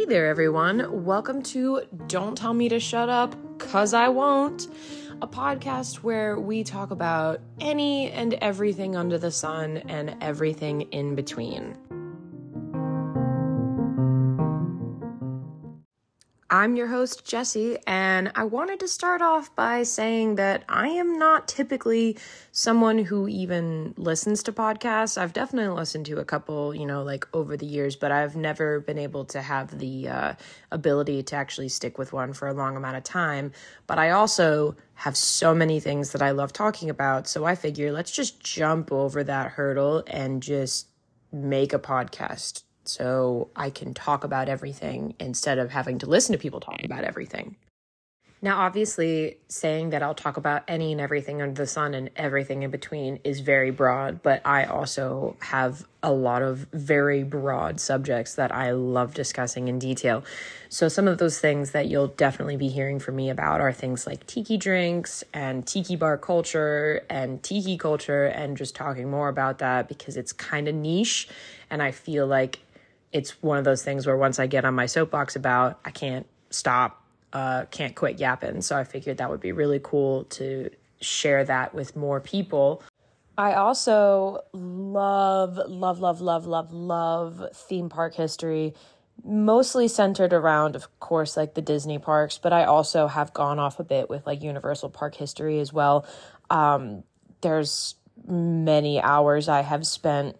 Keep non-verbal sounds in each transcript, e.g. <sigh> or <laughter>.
Hey there, everyone. Welcome to Don't Tell Me to Shut Up, Cause I Won't, a podcast where we talk about any and everything under the sun and everything in between. I'm your host, Jesse, and I wanted to start off by saying that I am not typically someone who even listens to podcasts. I've definitely listened to a couple, you know, like over the years, but I've never been able to have the uh, ability to actually stick with one for a long amount of time. But I also have so many things that I love talking about, so I figure let's just jump over that hurdle and just make a podcast so I can talk about everything instead of having to listen to people talk about everything. Now, obviously, saying that I'll talk about any and everything under the sun and everything in between is very broad, but I also have a lot of very broad subjects that I love discussing in detail. So, some of those things that you'll definitely be hearing from me about are things like tiki drinks and tiki bar culture and tiki culture, and just talking more about that because it's kind of niche. And I feel like it's one of those things where once I get on my soapbox about, I can't stop, uh, can't quit yapping. So I figured that would be really cool to share that with more people. I also love, love, love, love, love, love theme park history, mostly centered around, of course, like the Disney parks, but I also have gone off a bit with like Universal Park history as well. Um, there's many hours I have spent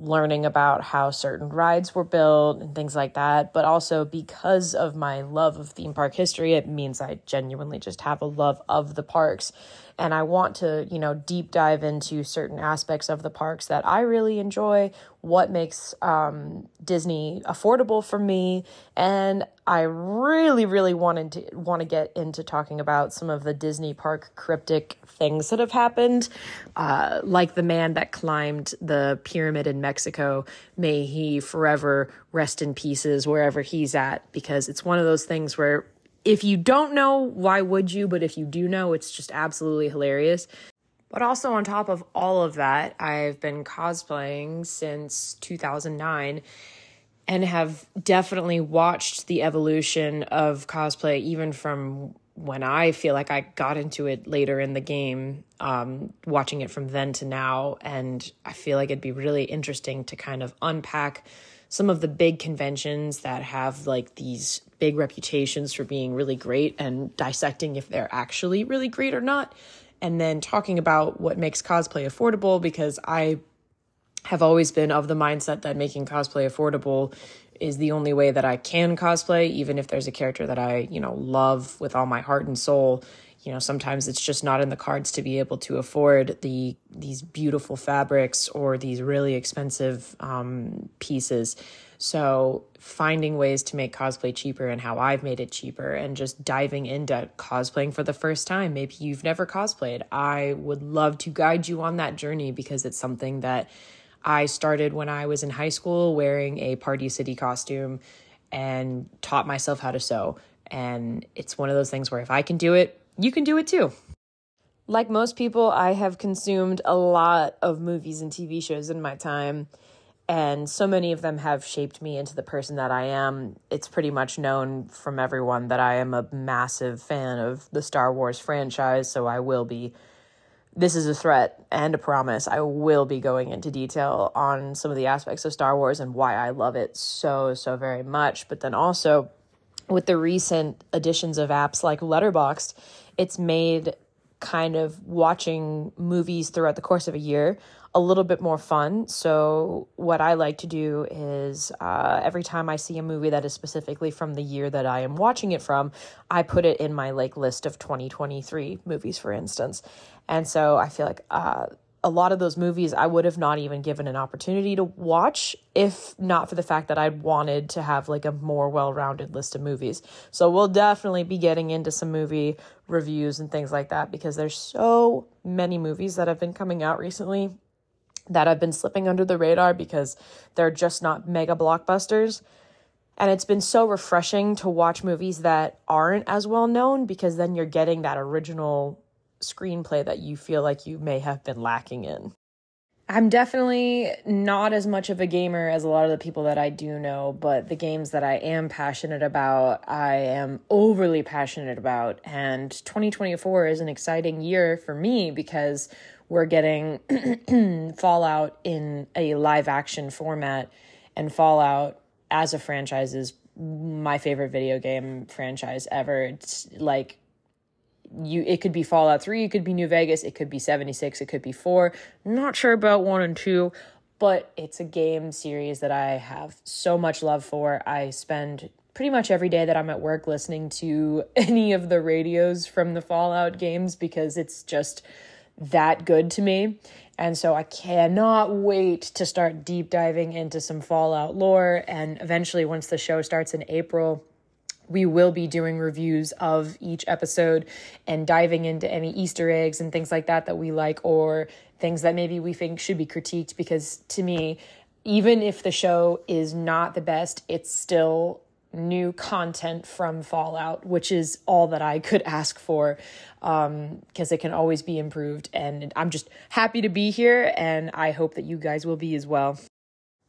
learning about how certain rides were built and things like that. But also because of my love of theme park history, it means I genuinely just have a love of the parks and I want to, you know, deep dive into certain aspects of the parks that I really enjoy, what makes um, Disney affordable for me, and I really, really wanted to want to get into talking about some of the Disney park cryptic things that have happened, uh, like the man that climbed the pyramid in Mexico. May he forever rest in pieces wherever he's at, because it's one of those things where if you don't know, why would you? But if you do know, it's just absolutely hilarious. But also, on top of all of that, I've been cosplaying since 2009 and have definitely watched the evolution of cosplay, even from when I feel like I got into it later in the game, um, watching it from then to now. And I feel like it'd be really interesting to kind of unpack some of the big conventions that have like these big reputations for being really great and dissecting if they're actually really great or not. And then talking about what makes cosplay affordable because I have always been of the mindset that making cosplay affordable is the only way that I can cosplay, even if there's a character that I, you know, love with all my heart and soul you know sometimes it's just not in the cards to be able to afford the these beautiful fabrics or these really expensive um, pieces. So finding ways to make cosplay cheaper and how i've made it cheaper and just diving into cosplaying for the first time. Maybe you've never cosplayed. I would love to guide you on that journey because it's something that i started when i was in high school wearing a party city costume and taught myself how to sew. And it's one of those things where if i can do it you can do it too. Like most people, I have consumed a lot of movies and TV shows in my time, and so many of them have shaped me into the person that I am. It's pretty much known from everyone that I am a massive fan of the Star Wars franchise, so I will be. This is a threat and a promise. I will be going into detail on some of the aspects of Star Wars and why I love it so, so very much. But then also, with the recent additions of apps like Letterboxd, it's made kind of watching movies throughout the course of a year a little bit more fun. So, what I like to do is uh, every time I see a movie that is specifically from the year that I am watching it from, I put it in my like list of 2023 movies, for instance. And so I feel like uh, a lot of those movies I would have not even given an opportunity to watch if not for the fact that I wanted to have like a more well-rounded list of movies. So we'll definitely be getting into some movie reviews and things like that because there's so many movies that have been coming out recently that have been slipping under the radar because they're just not mega blockbusters. And it's been so refreshing to watch movies that aren't as well known because then you're getting that original screenplay that you feel like you may have been lacking in. I'm definitely not as much of a gamer as a lot of the people that I do know, but the games that I am passionate about, I am overly passionate about. And 2024 is an exciting year for me because we're getting <clears throat> Fallout in a live action format, and Fallout as a franchise is my favorite video game franchise ever. It's like you it could be Fallout 3, it could be New Vegas, it could be 76, it could be 4. Not sure about 1 and 2, but it's a game series that I have so much love for. I spend pretty much every day that I'm at work listening to <laughs> any of the radios from the Fallout games because it's just that good to me. And so I cannot wait to start deep diving into some Fallout lore. And eventually, once the show starts in April, we will be doing reviews of each episode and diving into any Easter eggs and things like that that we like, or things that maybe we think should be critiqued. Because to me, even if the show is not the best, it's still new content from Fallout, which is all that I could ask for because um, it can always be improved. And I'm just happy to be here, and I hope that you guys will be as well.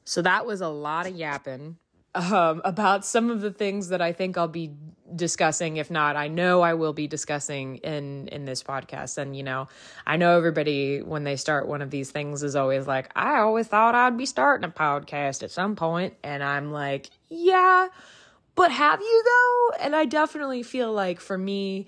So that was a lot of yapping um, about some of the things that I think I'll be discussing. If not, I know I will be discussing in in this podcast. And you know, I know everybody when they start one of these things is always like, "I always thought I'd be starting a podcast at some point," and I'm like, "Yeah." But have you though? And I definitely feel like for me,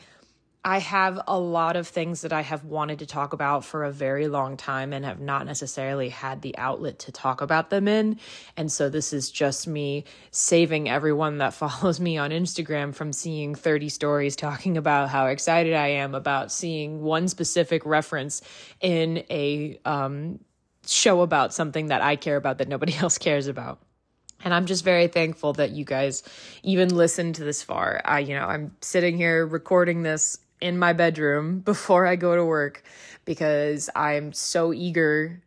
I have a lot of things that I have wanted to talk about for a very long time and have not necessarily had the outlet to talk about them in. And so this is just me saving everyone that <laughs> follows me on Instagram from seeing 30 stories talking about how excited I am about seeing one specific reference in a um, show about something that I care about that nobody <laughs> else cares about. And I'm just very thankful that you guys even listened to this far. I, you know, I'm sitting here recording this in my bedroom <laughs> before I go to work because I'm so eager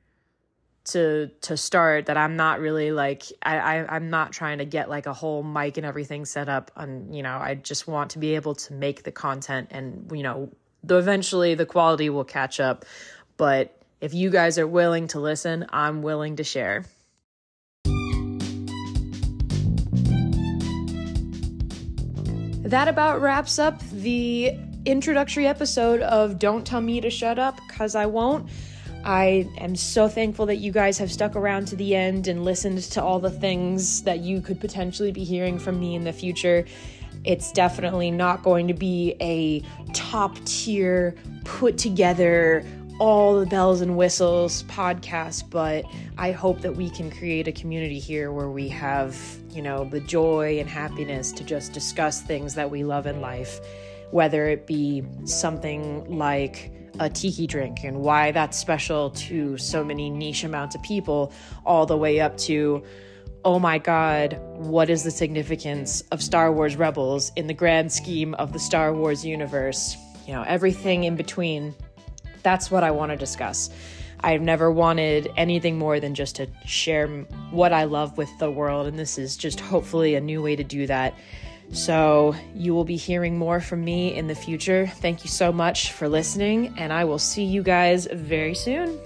to to start that I'm not really like I, I I'm not trying to get like a whole mic and everything set up and you know I just want to be able to make the content and you know the, eventually the quality will catch up. But if you guys are willing to listen I'm willing to share. That about wraps up the introductory episode of Don't Tell Me to Shut Up, because I won't. I am so thankful that you guys have stuck around to the end and listened to all the things that you could potentially be hearing from me in the future. It's definitely not going to be a top tier, put together, all the bells and whistles podcast, but I hope that we can create a community here where we have, you know, the joy and happiness to just discuss things that we love in life whether it be something like a tiki drink and why that's special to so many niche amounts of people, all the way up to, oh my God, what is the significance of Star Wars Rebels in the grand scheme of the Star Wars universe? You know, everything in between. That's what I want to discuss. I've never wanted anything more than just to share what I love with the world, and this is just hopefully a new way to do that. So, you will be hearing more from me in the future. Thank you so much for listening, and I will see you guys very soon.